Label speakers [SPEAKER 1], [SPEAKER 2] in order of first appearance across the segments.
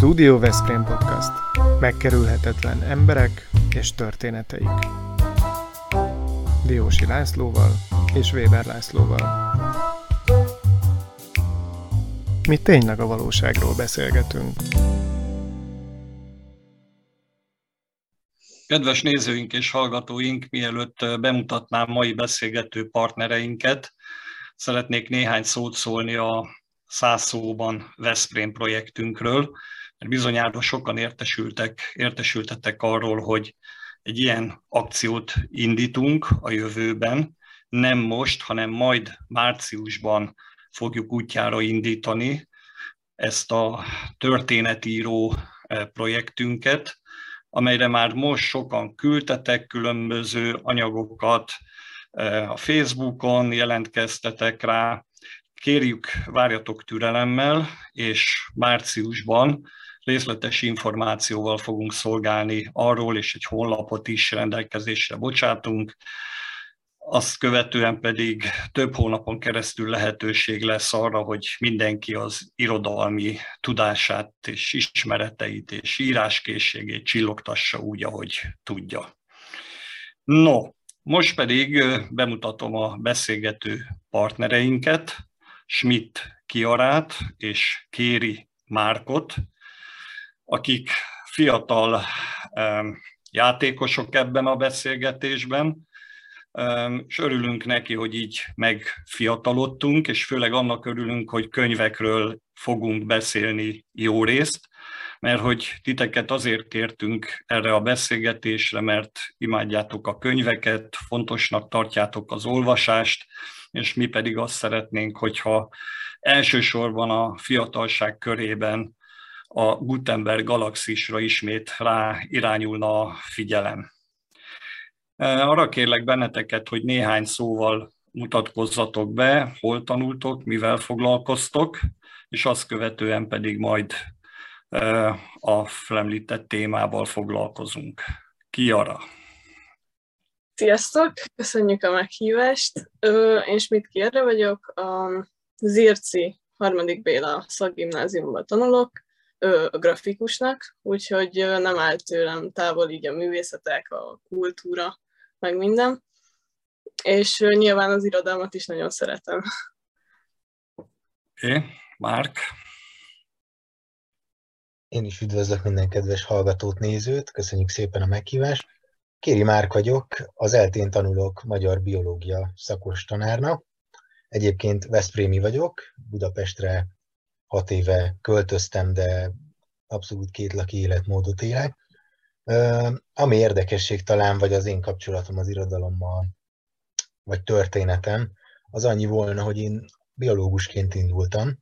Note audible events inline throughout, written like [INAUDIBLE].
[SPEAKER 1] Studio Veszprém Podcast. Megkerülhetetlen emberek és történeteik. Diósi Lászlóval és Weber Lászlóval. Mi tényleg a valóságról beszélgetünk.
[SPEAKER 2] Kedves nézőink és hallgatóink, mielőtt bemutatnám mai beszélgető partnereinket, szeretnék néhány szót szólni a száz szóban Veszprém projektünkről, mert bizonyára sokan értesültek, értesültettek arról, hogy egy ilyen akciót indítunk a jövőben, nem most, hanem majd márciusban fogjuk útjára indítani ezt a történetíró eh, projektünket, amelyre már most sokan küldtetek különböző anyagokat, eh, a Facebookon jelentkeztetek rá, kérjük, várjatok türelemmel, és márciusban részletes információval fogunk szolgálni arról, és egy honlapot is rendelkezésre bocsátunk. Azt követően pedig több hónapon keresztül lehetőség lesz arra, hogy mindenki az irodalmi tudását és ismereteit és íráskészségét csillogtassa úgy, ahogy tudja. No, most pedig bemutatom a beszélgető partnereinket, Schmidt Kiarát és Kéri Márkot, akik fiatal játékosok ebben a beszélgetésben, és örülünk neki, hogy így megfiatalodtunk, és főleg annak örülünk, hogy könyvekről fogunk beszélni jó részt, mert hogy titeket azért kértünk erre a beszélgetésre, mert imádjátok a könyveket, fontosnak tartjátok az olvasást, és mi pedig azt szeretnénk, hogyha elsősorban a fiatalság körében a Gutenberg galaxisra ismét rá irányulna a figyelem. E, arra kérlek benneteket, hogy néhány szóval mutatkozzatok be, hol tanultok, mivel foglalkoztok, és azt követően pedig majd e, a flemlített témával foglalkozunk. Kiara!
[SPEAKER 3] Sziasztok! Köszönjük a meghívást. Én Schmidt Kierre vagyok, a Zirci harmadik Béla szakgimnáziumban tanulok, a grafikusnak, úgyhogy nem áll tőlem távol így a művészetek, a kultúra, meg minden. És nyilván az irodalmat is nagyon szeretem.
[SPEAKER 2] Oké, okay. Márk?
[SPEAKER 4] Én is üdvözlök minden kedves hallgatót, nézőt, köszönjük szépen a meghívást. Kéri Márk vagyok, az eltén tanulok magyar biológia szakos tanárnak. Egyébként Veszprémi vagyok, Budapestre hat éve költöztem, de abszolút két laki életmódot élek. Ami érdekesség talán, vagy az én kapcsolatom az irodalommal, vagy történetem, az annyi volna, hogy én biológusként indultam,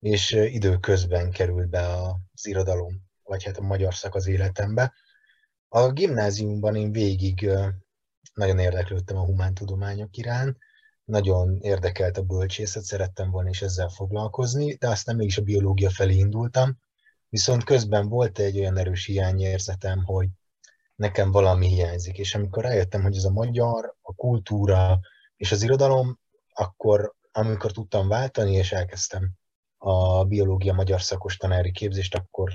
[SPEAKER 4] és időközben került be az irodalom, vagy hát a magyar szak az életembe. A gimnáziumban én végig nagyon érdeklődtem a humántudományok iránt, nagyon érdekelt a bölcsészet, szerettem volna is ezzel foglalkozni, de aztán mégis a biológia felé indultam, viszont közben volt egy olyan erős hiányérzetem, hogy nekem valami hiányzik, és amikor rájöttem, hogy ez a magyar, a kultúra és az irodalom, akkor amikor tudtam váltani, és elkezdtem a biológia magyar szakos tanári képzést, akkor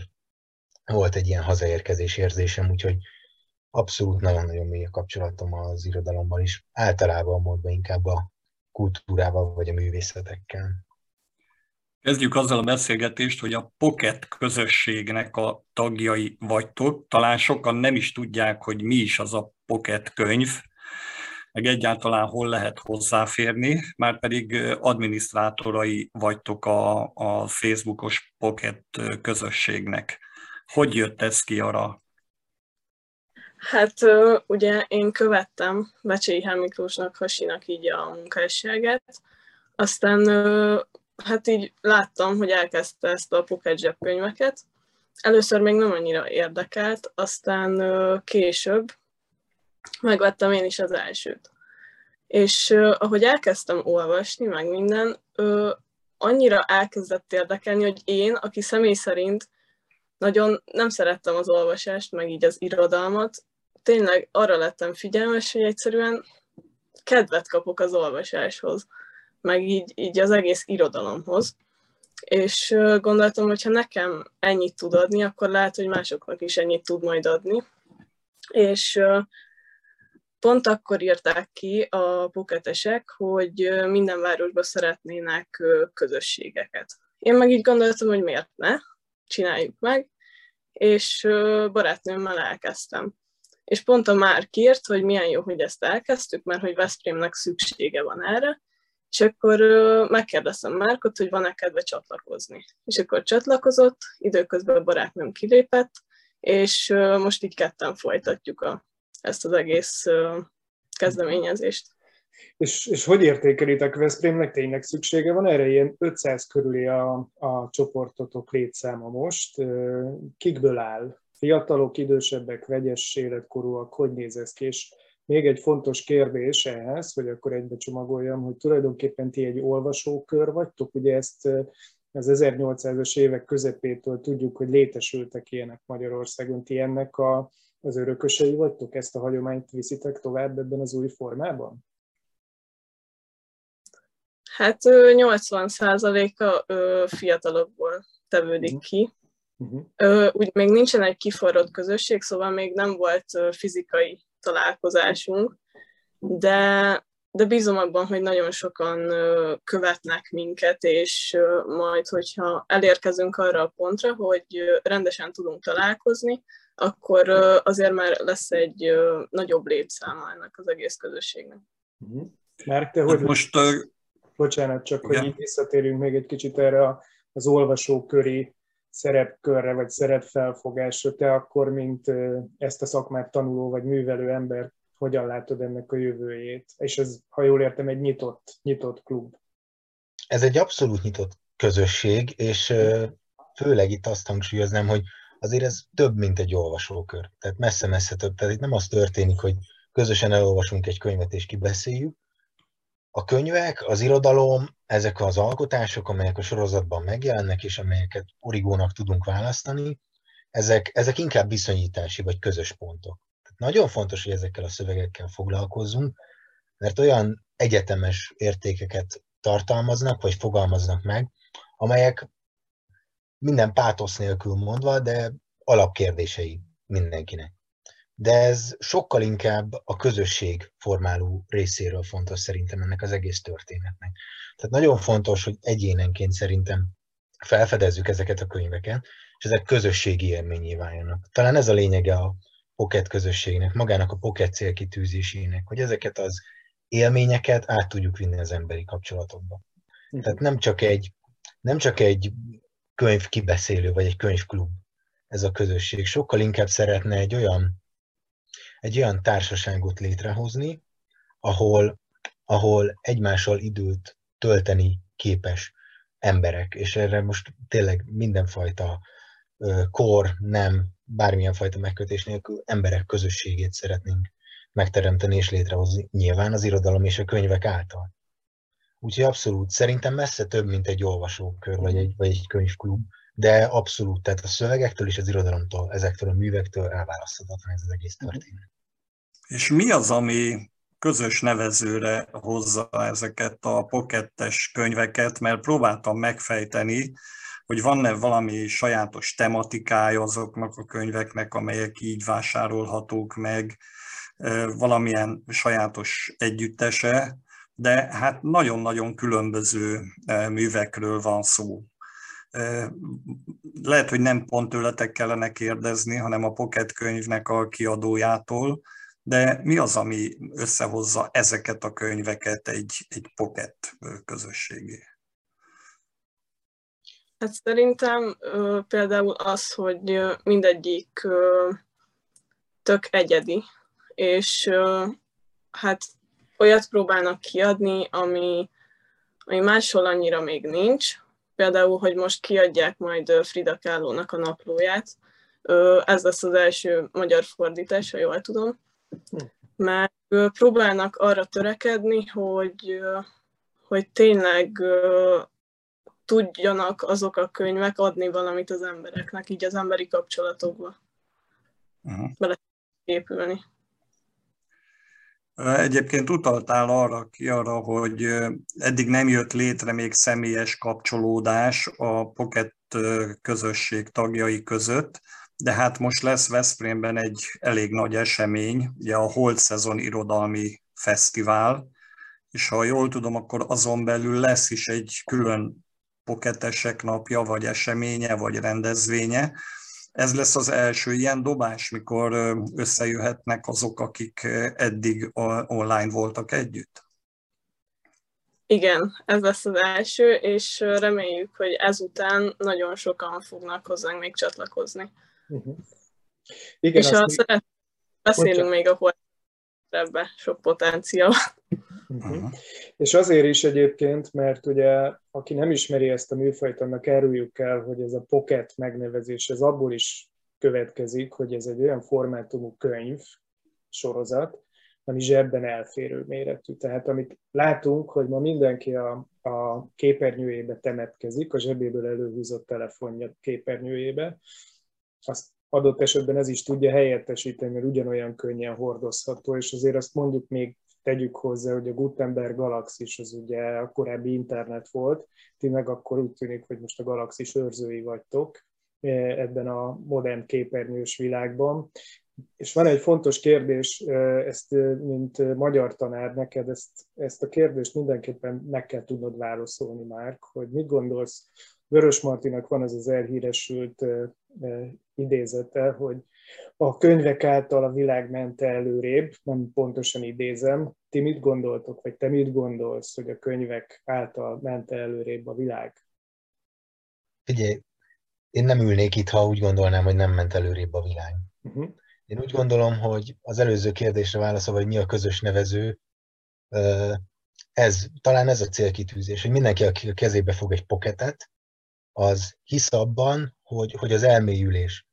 [SPEAKER 4] volt egy ilyen hazaérkezés érzésem, úgyhogy abszolút nagyon-nagyon mély a kapcsolatom az irodalommal is. Általában mondva inkább a kultúrával vagy a művészetekkel.
[SPEAKER 2] Kezdjük azzal a beszélgetést, hogy a Pocket közösségnek a tagjai vagytok. Talán sokan nem is tudják, hogy mi is az a Pocket könyv, meg egyáltalán hol lehet hozzáférni, már pedig adminisztrátorai vagytok a, a Facebookos Pocket közösségnek. Hogy jött ez ki arra?
[SPEAKER 3] Hát ugye én követtem Becsei Hán Miklósnak, Hasinak így a munkásságát, aztán hát így láttam, hogy elkezdte ezt a Pocket zsebkönyveket. Először még nem annyira érdekelt, aztán később megvettem én is az elsőt. És ahogy elkezdtem olvasni, meg minden, annyira elkezdett érdekelni, hogy én, aki személy szerint nagyon nem szerettem az olvasást, meg így az irodalmat, tényleg arra lettem figyelmes, hogy egyszerűen kedvet kapok az olvasáshoz, meg így, így az egész irodalomhoz. és gondoltam, hogy ha nekem ennyit tud adni, akkor lehet, hogy másoknak is ennyit tud majd adni. És pont akkor írták ki a puketesek, hogy minden városban szeretnének közösségeket. Én meg így gondoltam, hogy miért ne, csináljuk meg, és barátnőmmel elkezdtem. És pont a már írt, hogy milyen jó, hogy ezt elkezdtük, mert hogy Veszprémnek szüksége van erre, és akkor megkérdeztem Márkot, hogy van-e kedve csatlakozni. És akkor csatlakozott, időközben a barátnőm kilépett, és most így ketten folytatjuk a, ezt az egész kezdeményezést.
[SPEAKER 5] És, és hogy értékelitek Veszprémnek? Tényleg szüksége van erre? Ilyen 500 körüli a, a csoportotok létszáma most. Kikből áll? Fiatalok, idősebbek, vegyes életkorúak, hogy néz ez ki? És még egy fontos kérdés ehhez, hogy akkor egybe csomagoljam, hogy tulajdonképpen ti egy olvasókör vagytok, ugye ezt az 1800-as évek közepétől tudjuk, hogy létesültek ilyenek Magyarországon. Ti ennek a, az örökösei vagytok? Ezt a hagyományt viszitek tovább ebben az új formában?
[SPEAKER 3] Hát 80%-a fiatalokból tevődik mhm. ki. Uh-huh. Úgy még nincsen egy kiforrott közösség, szóval még nem volt fizikai találkozásunk, de, de bízom abban, hogy nagyon sokan követnek minket, és majd, hogyha elérkezünk arra a pontra, hogy rendesen tudunk találkozni, akkor azért már lesz egy nagyobb létszáma ennek az egész közösségnek.
[SPEAKER 5] Uh-huh. Márk, te hogy... Most Bocsánat, csak Igen. hogy így visszatérünk még egy kicsit erre az olvasóköri szerepkörre, vagy szerepfelfogásra. Te akkor, mint ezt a szakmát tanuló vagy művelő ember, hogyan látod ennek a jövőjét? És ez, ha jól értem, egy nyitott, nyitott klub.
[SPEAKER 4] Ez egy abszolút nyitott közösség, és főleg itt azt hangsúlyoznám, hogy azért ez több, mint egy olvasókör. Tehát messze-messze több. Tehát itt nem az történik, hogy közösen elolvasunk egy könyvet és kibeszéljük, a könyvek, az irodalom, ezek az alkotások, amelyek a sorozatban megjelennek, és amelyeket origónak tudunk választani, ezek, ezek inkább viszonyítási vagy közös pontok. Tehát nagyon fontos, hogy ezekkel a szövegekkel foglalkozzunk, mert olyan egyetemes értékeket tartalmaznak, vagy fogalmaznak meg, amelyek minden pátosz nélkül mondva, de alapkérdései mindenkinek de ez sokkal inkább a közösség formáló részéről fontos szerintem ennek az egész történetnek. Tehát nagyon fontos, hogy egyénenként szerintem felfedezzük ezeket a könyveket, és ezek közösségi élményé váljanak. Talán ez a lényege a Pocket közösségnek, magának a Pocket célkitűzésének, hogy ezeket az élményeket át tudjuk vinni az emberi kapcsolatokba. Tehát nem csak egy, nem csak egy könyv kibeszélő, vagy egy könyvklub ez a közösség, sokkal inkább szeretne egy olyan egy olyan társaságot létrehozni, ahol, ahol egymással időt tölteni képes emberek, és erre most tényleg mindenfajta kor, nem, bármilyen fajta megkötés nélkül emberek közösségét szeretnénk megteremteni és létrehozni, nyilván az irodalom és a könyvek által. Úgyhogy abszolút, szerintem messze több, mint egy olvasókör vagy egy, vagy egy könyvklub, de abszolút, tehát a szövegektől és az irodalomtól, ezektől a művektől elválaszthatatlan ez az egész történet.
[SPEAKER 2] És mi az, ami közös nevezőre hozza ezeket a pokettes könyveket, mert próbáltam megfejteni, hogy van-e valami sajátos tematikája azoknak a könyveknek, amelyek így vásárolhatók meg, valamilyen sajátos együttese, de hát nagyon-nagyon különböző művekről van szó. Lehet, hogy nem pont tőletek kellene kérdezni, hanem a Pocket könyvnek a kiadójától, de mi az, ami összehozza ezeket a könyveket egy, egy Pocket közösségé?
[SPEAKER 3] Hát szerintem például az, hogy mindegyik tök egyedi, és hát olyat próbálnak kiadni, ami, ami máshol annyira még nincs, például, hogy most kiadják majd Frida Kahlo-nak a naplóját. Ez lesz az első magyar fordítás, ha jól tudom. Mert próbálnak arra törekedni, hogy, hogy tényleg tudjanak azok a könyvek adni valamit az embereknek, így az emberi kapcsolatokba. Uh-huh. Bele épülni.
[SPEAKER 2] Egyébként utaltál arra ki arra, hogy eddig nem jött létre még személyes kapcsolódás a Pocket közösség tagjai között, de hát most lesz Veszprémben egy elég nagy esemény, ugye a Holt Szezon Irodalmi Fesztivál, és ha jól tudom, akkor azon belül lesz is egy külön poketesek napja, vagy eseménye, vagy rendezvénye. Ez lesz az első ilyen dobás, mikor összejöhetnek azok, akik eddig online voltak együtt?
[SPEAKER 3] Igen, ez lesz az első, és reméljük, hogy ezután nagyon sokan fognak hozzánk még csatlakozni. Uh-huh. Igen, és ha szeret, beszélünk Bocsán. még a ebbe sok potenciál.
[SPEAKER 5] Uh-huh. És azért is egyébként, mert ugye, aki nem ismeri ezt a műfajt, annak áruljuk el, hogy ez a pocket megnevezés, ez abból is következik, hogy ez egy olyan formátumú könyv, sorozat, ami zsebben elférő méretű. Tehát amit látunk, hogy ma mindenki a, a képernyőjébe temetkezik, a zsebéből előhúzott telefonja képernyőjébe, azt adott esetben ez is tudja helyettesíteni, mert ugyanolyan könnyen hordozható, és azért azt mondjuk még tegyük hozzá, hogy a Gutenberg Galaxis az ugye a korábbi internet volt, ti meg akkor úgy tűnik, hogy most a Galaxis őrzői vagytok eh, ebben a modern képernyős világban, és van egy fontos kérdés, ezt mint magyar tanár neked, ezt, ezt a kérdést mindenképpen meg kell tudnod válaszolni már, hogy mit gondolsz, Vörös Martinak van az az elhíresült idézete, hogy a könyvek által a világ ment előrébb, nem pontosan idézem. Ti mit gondoltok, vagy te mit gondolsz, hogy a könyvek által ment előrébb a világ?
[SPEAKER 4] Figyelj, én nem ülnék itt, ha úgy gondolnám, hogy nem ment előrébb a világ. Uh-huh. Én úgy gondolom, hogy az előző kérdésre válaszolva, hogy mi a közös nevező, ez, talán ez a célkitűzés, hogy mindenki, aki a kezébe fog egy poketet, az hisz abban, hogy, hogy az elmélyülés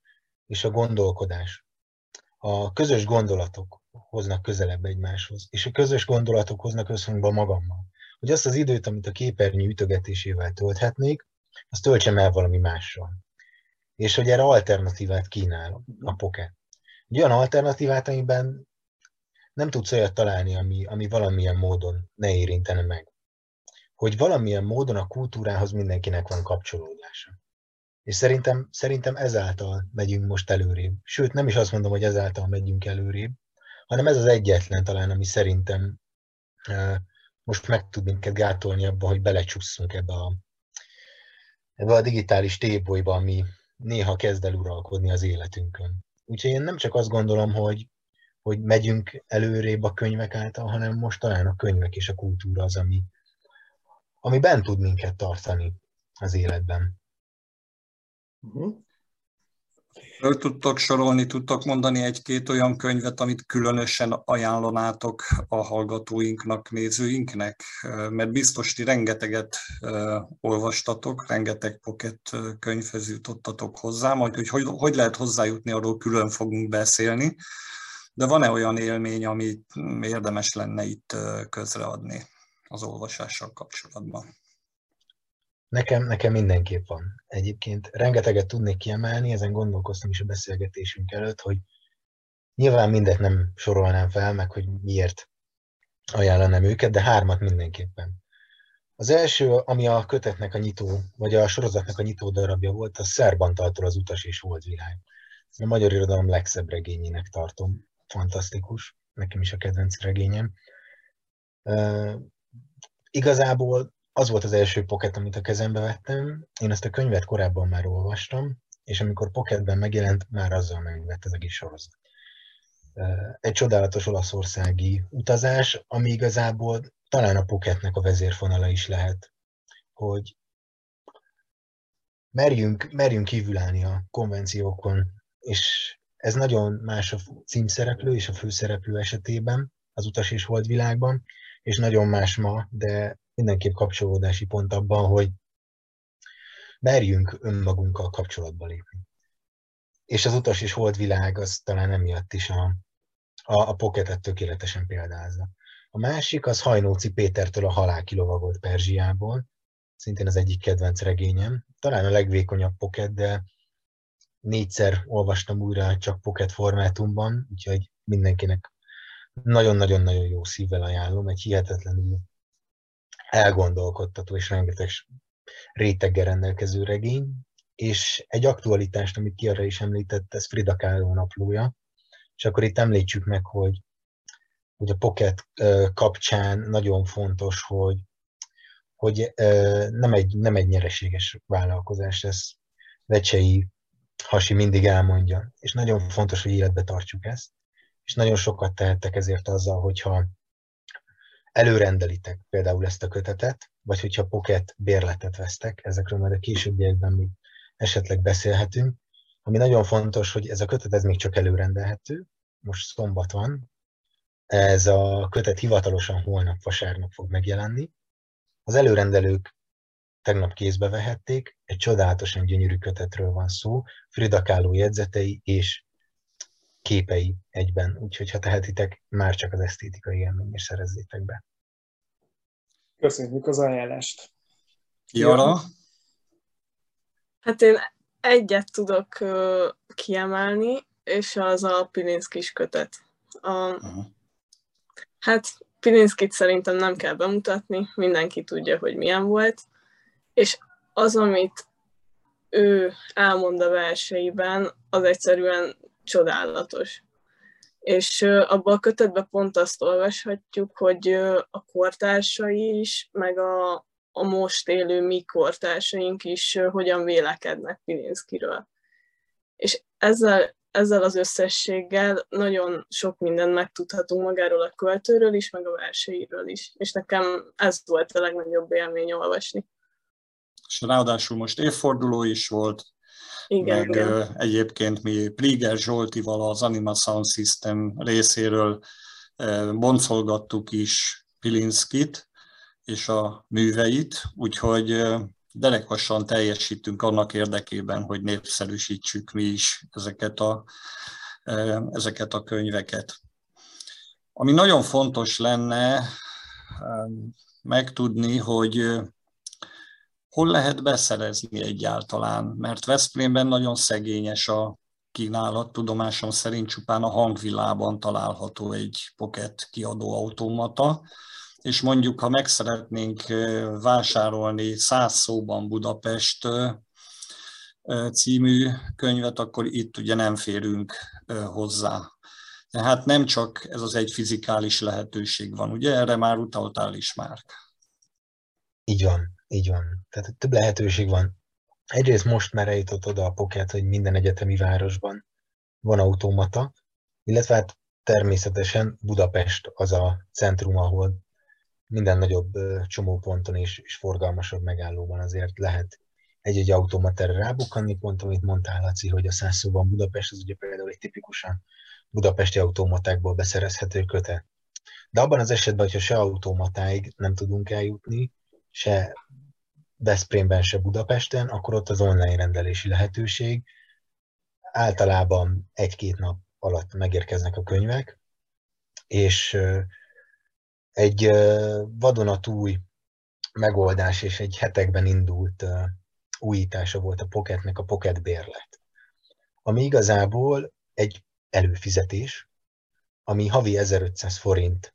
[SPEAKER 4] és a gondolkodás, a közös gondolatok hoznak közelebb egymáshoz, és a közös gondolatok hoznak összhangba magammal. Hogy azt az időt, amit a képernyő ütögetésével tölthetnék, azt töltsem el valami mással. És hogy erre alternatívát kínál a pocket egy olyan alternatívát, amiben nem tudsz olyat találni, ami, ami valamilyen módon ne érintene meg. Hogy valamilyen módon a kultúrához mindenkinek van kapcsolódása. És szerintem, szerintem ezáltal megyünk most előrébb. Sőt, nem is azt mondom, hogy ezáltal megyünk előrébb, hanem ez az egyetlen talán, ami szerintem most meg tud minket gátolni abba, hogy belecsusszunk ebbe a, ebbe a digitális tébolyba, ami néha kezd el uralkodni az életünkön. Úgyhogy én nem csak azt gondolom, hogy, hogy megyünk előrébb a könyvek által, hanem most talán a könyvek és a kultúra az, ami, ami bent tud minket tartani az életben.
[SPEAKER 2] Uh-huh. Föl tudtok sorolni, tudtok mondani egy-két olyan könyvet, amit különösen ajánlanátok a hallgatóinknak, nézőinknek? Mert biztos ti rengeteget olvastatok, rengeteg pocket könyvhez jutottatok hozzá, majd hogy, hogy hogy lehet hozzájutni, arról külön fogunk beszélni. De van-e olyan élmény, amit érdemes lenne itt közreadni az olvasással kapcsolatban?
[SPEAKER 4] Nekem, nekem mindenképp van. Egyébként rengeteget tudnék kiemelni, ezen gondolkoztam is a beszélgetésünk előtt, hogy nyilván mindet nem sorolnám fel, meg hogy miért ajánlanám őket, de hármat mindenképpen. Az első, ami a kötetnek a nyitó, vagy a sorozatnak a nyitó darabja volt, a Szerbantaltól az utas és volt világ. A magyar irodalom legszebb regényének tartom. Fantasztikus. Nekem is a kedvenc regényem. Igazából az volt az első pocket, amit a kezembe vettem. Én ezt a könyvet korábban már olvastam, és amikor pocketben megjelent, már azzal megvett az egész sorozat. Egy csodálatos olaszországi utazás, ami igazából talán a pocketnek a vezérfonala is lehet, hogy merjünk, merjünk kívülállni a konvenciókon, és ez nagyon más a címszereplő és a főszereplő esetében az utas és volt világban, és nagyon más ma, de mindenképp kapcsolódási pont abban, hogy merjünk önmagunkkal kapcsolatba lépni. És az utas is volt az talán emiatt is a, a, a poketet tökéletesen példázza. A másik az Hajnóci Pétertől a Halál kilovagolt Perzsiából, szintén az egyik kedvenc regényem. Talán a legvékonyabb pocket, de négyszer olvastam újra csak pocket formátumban, úgyhogy mindenkinek nagyon-nagyon-nagyon jó szívvel ajánlom, egy hihetetlenül elgondolkodtató és rengeteg réteggel rendelkező regény, és egy aktualitást, amit Kiara is említett, ez Frida Kahlo naplója, és akkor itt említsük meg, hogy, hogy a Pocket kapcsán nagyon fontos, hogy, hogy nem egy, nem egy nyereséges vállalkozás, ez. Vecsei Hasi mindig elmondja, és nagyon fontos, hogy életbe tartjuk ezt, és nagyon sokat tehettek ezért azzal, hogyha előrendelitek például ezt a kötetet, vagy hogyha pocket bérletet vesztek, ezekről majd a későbbiekben még esetleg beszélhetünk. Ami nagyon fontos, hogy ez a kötet ez még csak előrendelhető, most szombat van, ez a kötet hivatalosan holnap vasárnap fog megjelenni. Az előrendelők tegnap kézbe vehették, egy csodálatosan gyönyörű kötetről van szó, Frida Kahlo jegyzetei és képei egyben, úgyhogy ha tehetitek, már csak az esztétikai élmény is szerezzétek be.
[SPEAKER 5] Köszönjük az ajánlást.
[SPEAKER 2] Jara?
[SPEAKER 3] Hát én egyet tudok kiemelni, és az a Pilinszkis kötet. A, uh-huh. Hát Pilinszkit szerintem nem kell bemutatni, mindenki tudja, hogy milyen volt, és az, amit ő elmond a verseiben, az egyszerűen csodálatos. És abban a kötetben pont azt olvashatjuk, hogy a kortársai is, meg a, a most élő mi kortársaink is hogyan vélekednek Pilinszkiről. És ezzel, ezzel az összességgel nagyon sok mindent megtudhatunk magáról a költőről is, meg a verseiről is. És nekem ez volt a legnagyobb élmény olvasni.
[SPEAKER 2] És ráadásul most évforduló is volt, igen, meg igen. egyébként mi Pliger Zsoltival az Anima Sound System részéről boncolgattuk is Pilinszkit és a műveit, úgyhogy derekosan teljesítünk annak érdekében, hogy népszerűsítsük mi is ezeket a, ezeket a könyveket. Ami nagyon fontos lenne megtudni, hogy hol lehet beszerezni egyáltalán, mert Veszprémben nagyon szegényes a kínálat, tudomásom szerint csupán a hangvilában található egy pocket kiadó automata, és mondjuk, ha meg szeretnénk vásárolni száz szóban Budapest című könyvet, akkor itt ugye nem férünk hozzá. Tehát nem csak ez az egy fizikális lehetőség van, ugye erre már utaltál is már.
[SPEAKER 4] Így van. Így van. Tehát több lehetőség van. Egyrészt most már eljutott oda a pocket, hogy minden egyetemi városban van automata, illetve hát természetesen Budapest az a centrum, ahol minden nagyobb csomóponton és, és forgalmasabb megállóban azért lehet egy-egy automatára rábukkanni, pont amit mondtál, Laci, hogy a százszóban Budapest, az ugye például egy tipikusan budapesti automatákból beszerezhető kötet. De abban az esetben, hogyha se automatáig nem tudunk eljutni, se Veszprémben, se Budapesten, akkor ott az online rendelési lehetőség. Általában egy-két nap alatt megérkeznek a könyvek, és egy vadonatúj megoldás és egy hetekben indult újítása volt a Pocketnek a Pocket bérlet, ami igazából egy előfizetés, ami havi 1500 forint,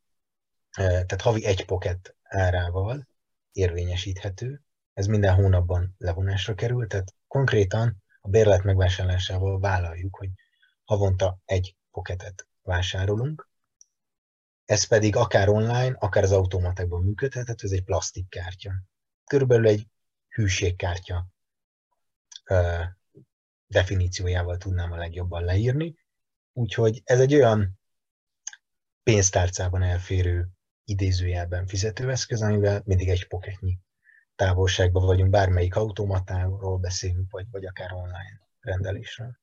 [SPEAKER 4] tehát havi egy Pocket árával érvényesíthető, ez minden hónapban levonásra kerül, tehát konkrétan a bérlet megvásárlásával vállaljuk, hogy havonta egy poketet vásárolunk, ez pedig akár online, akár az automatákban működhetett, ez egy plastikkártya. Körülbelül egy hűségkártya definíciójával tudnám a legjobban leírni. Úgyhogy ez egy olyan pénztárcában elférő idézőjelben fizetőeszköz, amivel mindig egy poketnyi távolságban vagyunk, bármelyik automatáról beszélünk, vagy, vagy akár online rendelésről.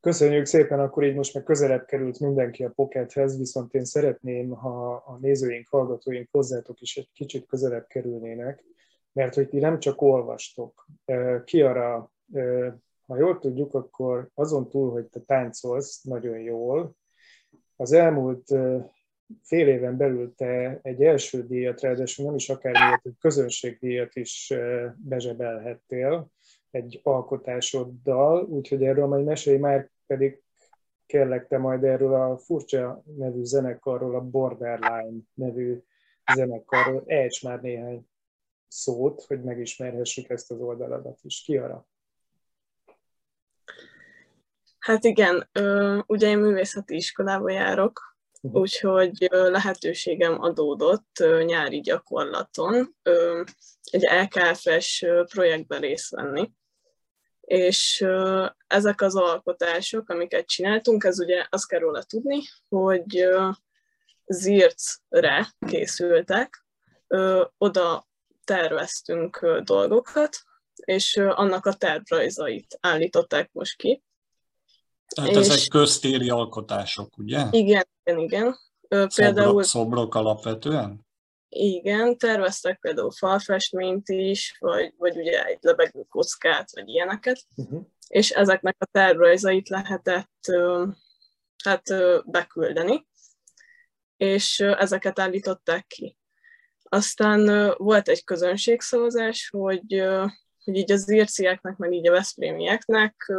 [SPEAKER 5] Köszönjük szépen, akkor így most meg közelebb került mindenki a Pockethez, viszont én szeretném, ha a nézőink, hallgatóink hozzátok is egy kicsit közelebb kerülnének, mert hogy ti nem csak olvastok. Kiara, ha jól tudjuk, akkor azon túl, hogy te táncolsz nagyon jól, az elmúlt fél éven belül te egy első díjat, ráadásul nem is akármiért, egy közönségdíjat is bezsebelhettél egy alkotásoddal, úgyhogy erről majd mesélj már pedig kérlek te majd erről a furcsa nevű zenekarról, a Borderline nevű zenekarról ejts már néhány szót, hogy megismerhessük ezt az oldaladat is. Ki arra?
[SPEAKER 3] Hát igen, ugye én művészeti iskolába járok. [LAUGHS] úgyhogy lehetőségem adódott nyári gyakorlaton egy LKF-es projektben részt venni. És ezek az alkotások, amiket csináltunk, ez ugye azt kell róla tudni, hogy Zircre készültek, oda terveztünk dolgokat, és annak a tervrajzait állították most ki.
[SPEAKER 2] Tehát és ezek köztéri alkotások, ugye?
[SPEAKER 3] Igen, igen, igen.
[SPEAKER 2] Például, szobrok, szobrok alapvetően?
[SPEAKER 3] Igen, terveztek például falfestményt is, vagy, vagy ugye egy lebegő kockát, vagy ilyeneket, uh-huh. és ezeknek a tervrajzait lehetett hát beküldeni, és ezeket állították ki. Aztán volt egy közönségszavazás, hogy, hogy így az írcieknek, meg így a veszprémieknek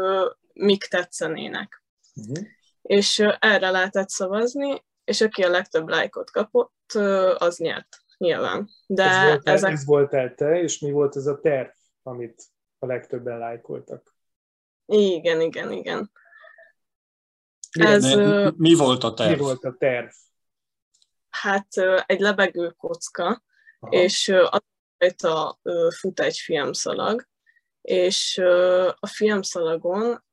[SPEAKER 3] mik tetszenének. Uh-huh. És erre lehetett szavazni, és aki a legtöbb lájkot kapott, az nyert, nyilván.
[SPEAKER 5] De ez volt, ezek... ez volt el te, és mi volt ez a terv, amit a legtöbben lájkoltak?
[SPEAKER 3] Igen, igen, igen.
[SPEAKER 2] Mi, ez, mi, mi volt a terv?
[SPEAKER 5] Mi volt a terv?
[SPEAKER 3] Hát egy lebegő kocka, Aha. és rajta fut egy filmszalag, és a filmszalagon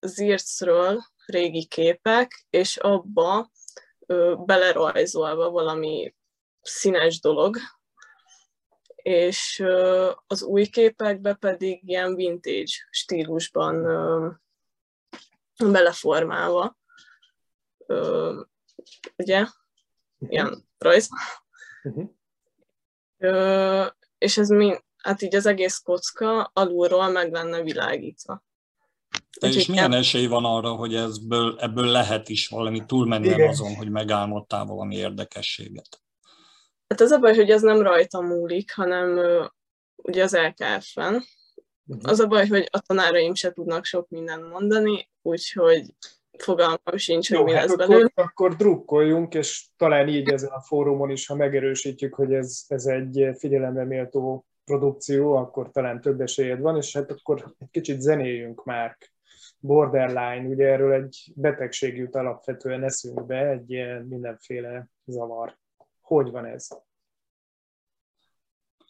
[SPEAKER 3] Zircről régi képek, és abba belerajzolva valami színes dolog, és az új képekbe pedig ilyen vintage stílusban beleformálva, ugye, ilyen rajz. Uh-huh. és ez mind, hát így az egész kocka alulról meg lenne világítva.
[SPEAKER 2] De és milyen esély van arra, hogy ebből, ebből lehet is valami túlmenően azon, hogy megálmodtál valami érdekességet?
[SPEAKER 3] Hát az a baj, hogy ez nem rajta múlik, hanem ugye az LKF-en. Uh-huh. Az a baj, hogy a tanáraim se tudnak sok mindent mondani, úgyhogy fogalmam sincs, hogy Jó, mi hát lesz
[SPEAKER 5] akkor, belőle. Akkor drukkoljunk, és talán így ezen a fórumon is, ha megerősítjük, hogy ez, ez egy figyelembe méltó produkció, akkor talán több esélyed van, és hát akkor egy kicsit zenéljünk már. Borderline, ugye erről egy betegség jut alapvetően eszünkbe, egy ilyen mindenféle zavar. Hogy van ez?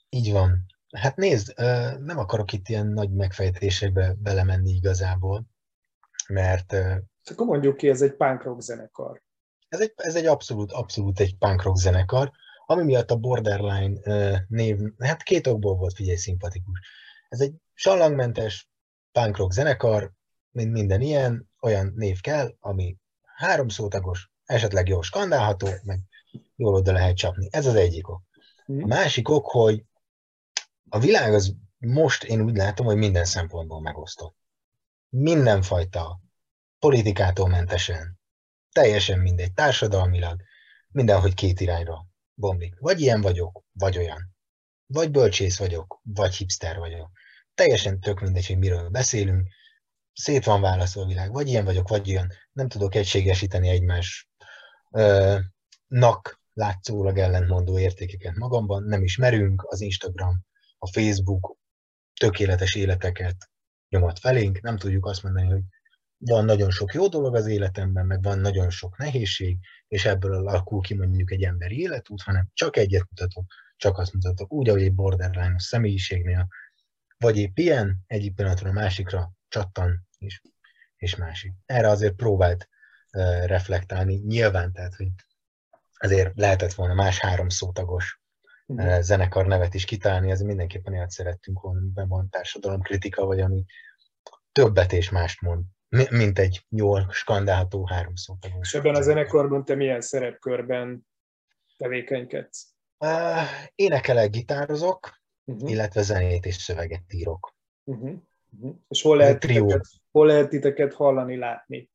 [SPEAKER 4] Így van. Hát nézd, nem akarok itt ilyen nagy megfejtésekbe belemenni igazából, mert...
[SPEAKER 5] Akkor mondjuk ki, ez egy punk rock zenekar.
[SPEAKER 4] Ez egy, ez egy abszolút, abszolút egy punk rock zenekar, ami miatt a Borderline név, hát két okból volt, figyelj, szimpatikus. Ez egy sallangmentes punk rock zenekar, mint minden ilyen, olyan név kell, ami három szótagos, esetleg jól skandálható, meg jól oda lehet csapni. Ez az egyik ok. A másik ok, hogy a világ az most én úgy látom, hogy minden szempontból megosztott. Mindenfajta politikától mentesen, teljesen mindegy, társadalmilag, mindenhogy két irányra bomlik. Vagy ilyen vagyok, vagy olyan. Vagy bölcsész vagyok, vagy hipster vagyok. Teljesen tök mindegy, hogy miről beszélünk. Szét van válaszol a világ. Vagy ilyen vagyok, vagy olyan. Nem tudok egységesíteni egymás nak látszólag ellentmondó értékeket magamban. Nem ismerünk. Az Instagram, a Facebook tökéletes életeket nyomat felénk. Nem tudjuk azt mondani, hogy van nagyon sok jó dolog az életemben, meg van nagyon sok nehézség, és ebből alakul ki mondjuk egy emberi életút, hanem csak egyet mutatok, csak azt mutatok, úgy, ahogy egy borderline személyiségnél, vagy épp ilyen, egyik pillanatról a másikra csattan, és, és másik. Erre azért próbált reflektálni, nyilván, tehát, hogy azért lehetett volna más három szótagos uh, zenekar nevet is kitalálni, ez mindenképpen olyat szerettünk volna, amiben van társadalomkritika, vagy ami többet és mást mond mint egy jól skandálható háromszor.
[SPEAKER 5] És ebben a zenekarban te milyen szerepkörben tevékenykedsz?
[SPEAKER 4] Énekelek, gitározok, uh-huh. illetve zenét és szöveget írok.
[SPEAKER 5] Uh-huh. Uh-huh. És hol lehet, titeket, hol lehet titeket hallani, látni?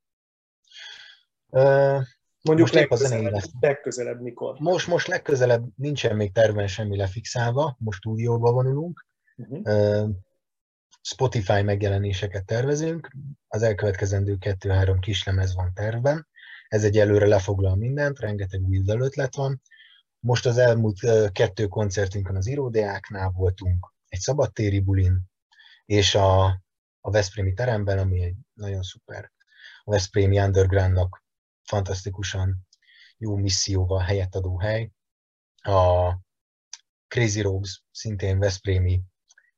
[SPEAKER 4] Uh, Mondjuk most
[SPEAKER 5] legközelebb, legközelebb mikor?
[SPEAKER 4] Most, most legközelebb nincsen még terven semmi lefixálva, most stúdióba vonulunk. Uh-huh. Uh, Spotify megjelenéseket tervezünk, az elkövetkezendő kettő-három kislemez van tervben, ez egy előre lefoglal mindent, rengeteg új ötlet van. Most az elmúlt kettő koncertünkön az íródeáknál voltunk, egy szabadtéri bulin, és a, a Veszprémi teremben, ami egy nagyon szuper a Veszprémi Undergroundnak fantasztikusan jó misszióval helyet adó hely. A Crazy Rogues, szintén Veszprémi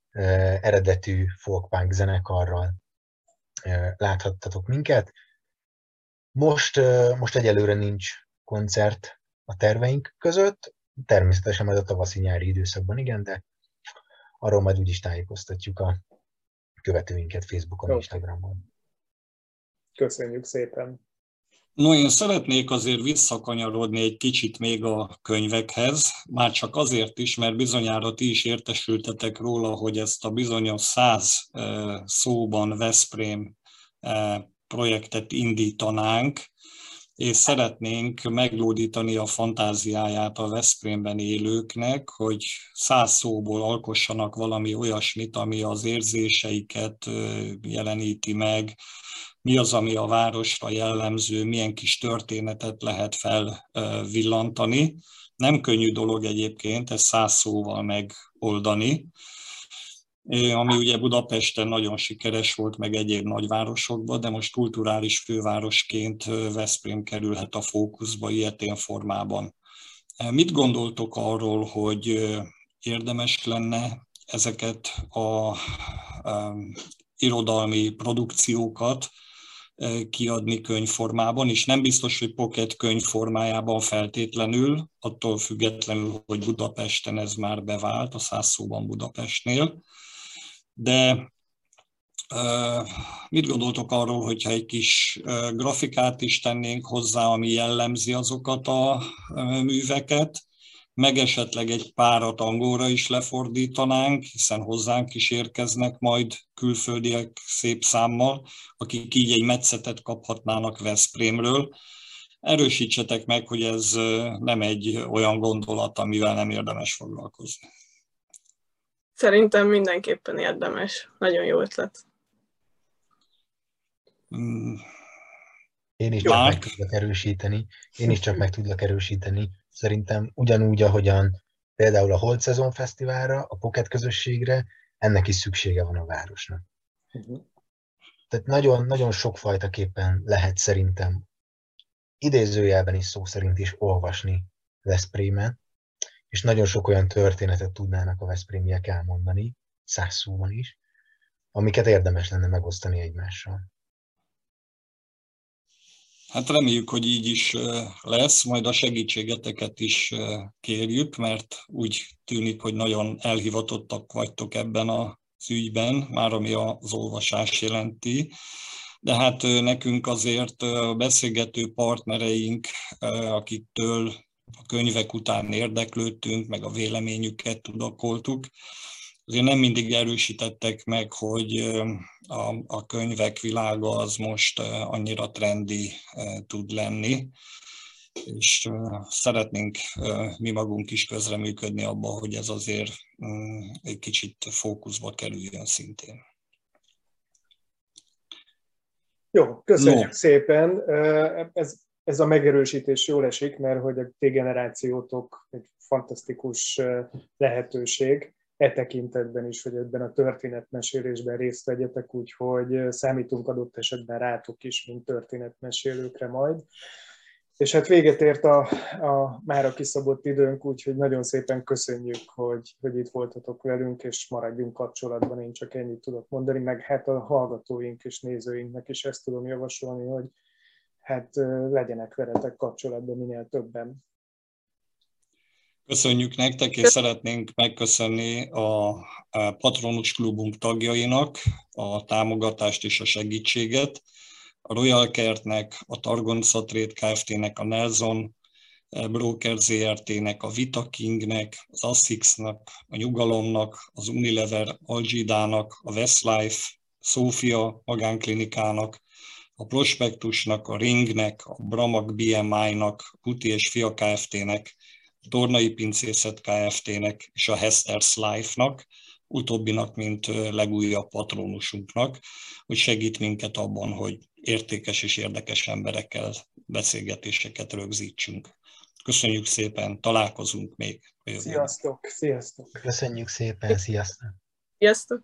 [SPEAKER 4] eh, eredetű folkpunk zenekarral eh, láthattatok minket. Most, eh, most egyelőre nincs koncert a terveink között, természetesen majd a tavaszi-nyári időszakban igen, de arról majd úgyis tájékoztatjuk a követőinket Facebookon, Instagramon.
[SPEAKER 5] Köszönjük szépen!
[SPEAKER 2] No, én szeretnék azért visszakanyarodni egy kicsit még a könyvekhez, már csak azért is, mert bizonyára ti is értesültetek róla, hogy ezt a bizonyos száz szóban Veszprém projektet indítanánk, és szeretnénk meglódítani a fantáziáját a Veszprémben élőknek, hogy száz szóból alkossanak valami olyasmit, ami az érzéseiket jeleníti meg, mi az, ami a városra jellemző, milyen kis történetet lehet felvillantani. Nem könnyű dolog egyébként ezt száz szóval megoldani, ami ugye Budapesten nagyon sikeres volt, meg egyéb nagyvárosokban, de most kulturális fővárosként Veszprém kerülhet a fókuszba ilyetén formában. Mit gondoltok arról, hogy érdemes lenne ezeket a, irodalmi produkciókat kiadni könyvformában, és nem biztos, hogy pocket könyvformájában feltétlenül, attól függetlenül, hogy Budapesten ez már bevált, a száz szóban Budapestnél. De mit gondoltok arról, hogyha egy kis grafikát is tennénk hozzá, ami jellemzi azokat a műveket, meg esetleg egy párat angolra is lefordítanánk, hiszen hozzánk is érkeznek majd külföldiek szép számmal, akik így egy metszetet kaphatnának Veszprémről. Erősítsetek meg, hogy ez nem egy olyan gondolat, amivel nem érdemes foglalkozni.
[SPEAKER 3] Szerintem mindenképpen érdemes. Nagyon jó ötlet.
[SPEAKER 4] Hmm. Én is csak meg tudlak erősíteni. Én is csak meg tudlak erősíteni Szerintem ugyanúgy, ahogyan például a Holt Szezon Fesztiválra, a Pocket közösségre, ennek is szüksége van a városnak. Uh-huh. Tehát nagyon, nagyon sokfajtaképpen lehet szerintem idézőjelben is szó szerint is olvasni Veszprémen, és nagyon sok olyan történetet tudnának a Veszprémiek elmondani, száz szóban is, amiket érdemes lenne megosztani egymással.
[SPEAKER 2] Hát reméljük, hogy így is lesz, majd a segítségeteket is kérjük, mert úgy tűnik, hogy nagyon elhivatottak vagytok ebben az ügyben, már ami az olvasás jelenti. De hát nekünk azért beszélgető partnereink, akiktől a könyvek után érdeklődtünk, meg a véleményüket tudakoltuk, azért nem mindig erősítettek meg, hogy a, a könyvek világa az most annyira trendi tud lenni, és szeretnénk mi magunk is közreműködni abba, hogy ez azért egy kicsit fókuszba kerüljön szintén.
[SPEAKER 5] Jó, köszönjük no. szépen. Ez, ez a megerősítés jól esik, mert hogy a T-generációtok egy fantasztikus lehetőség e tekintetben is, hogy ebben a történetmesélésben részt vegyetek, úgyhogy számítunk adott esetben rátok is, mint történetmesélőkre majd. És hát véget ért a, a a kiszabott időnk, úgyhogy nagyon szépen köszönjük, hogy, hogy itt voltatok velünk, és maradjunk kapcsolatban, én csak ennyit tudok mondani, meg hát a hallgatóink és nézőinknek is ezt tudom javasolni, hogy hát legyenek veletek kapcsolatban minél többen.
[SPEAKER 2] Köszönjük nektek, és szeretnénk megköszönni a Patronus Klubunk tagjainak a támogatást és a segítséget, a Royal Kertnek, a Targon Szatrét Kft-nek, a Nelson Broker ZRT-nek, a Vita Kingnek, az Assix-nak, a Nyugalomnak, az Unilever Algidának, a Westlife, Sofia magánklinikának, a Prospektusnak, a Ringnek, a Bramag BMI-nak, Puti és Fia Kft-nek, Tornai Pincészet Kft-nek és a Hester's Life-nak, utóbbinak, mint legújabb patronusunknak, hogy segít minket abban, hogy értékes és érdekes emberekkel beszélgetéseket rögzítsünk. Köszönjük szépen, találkozunk még.
[SPEAKER 6] Sziasztok, sziasztok.
[SPEAKER 4] Köszönjük szépen, sziasztok.
[SPEAKER 3] Sziasztok.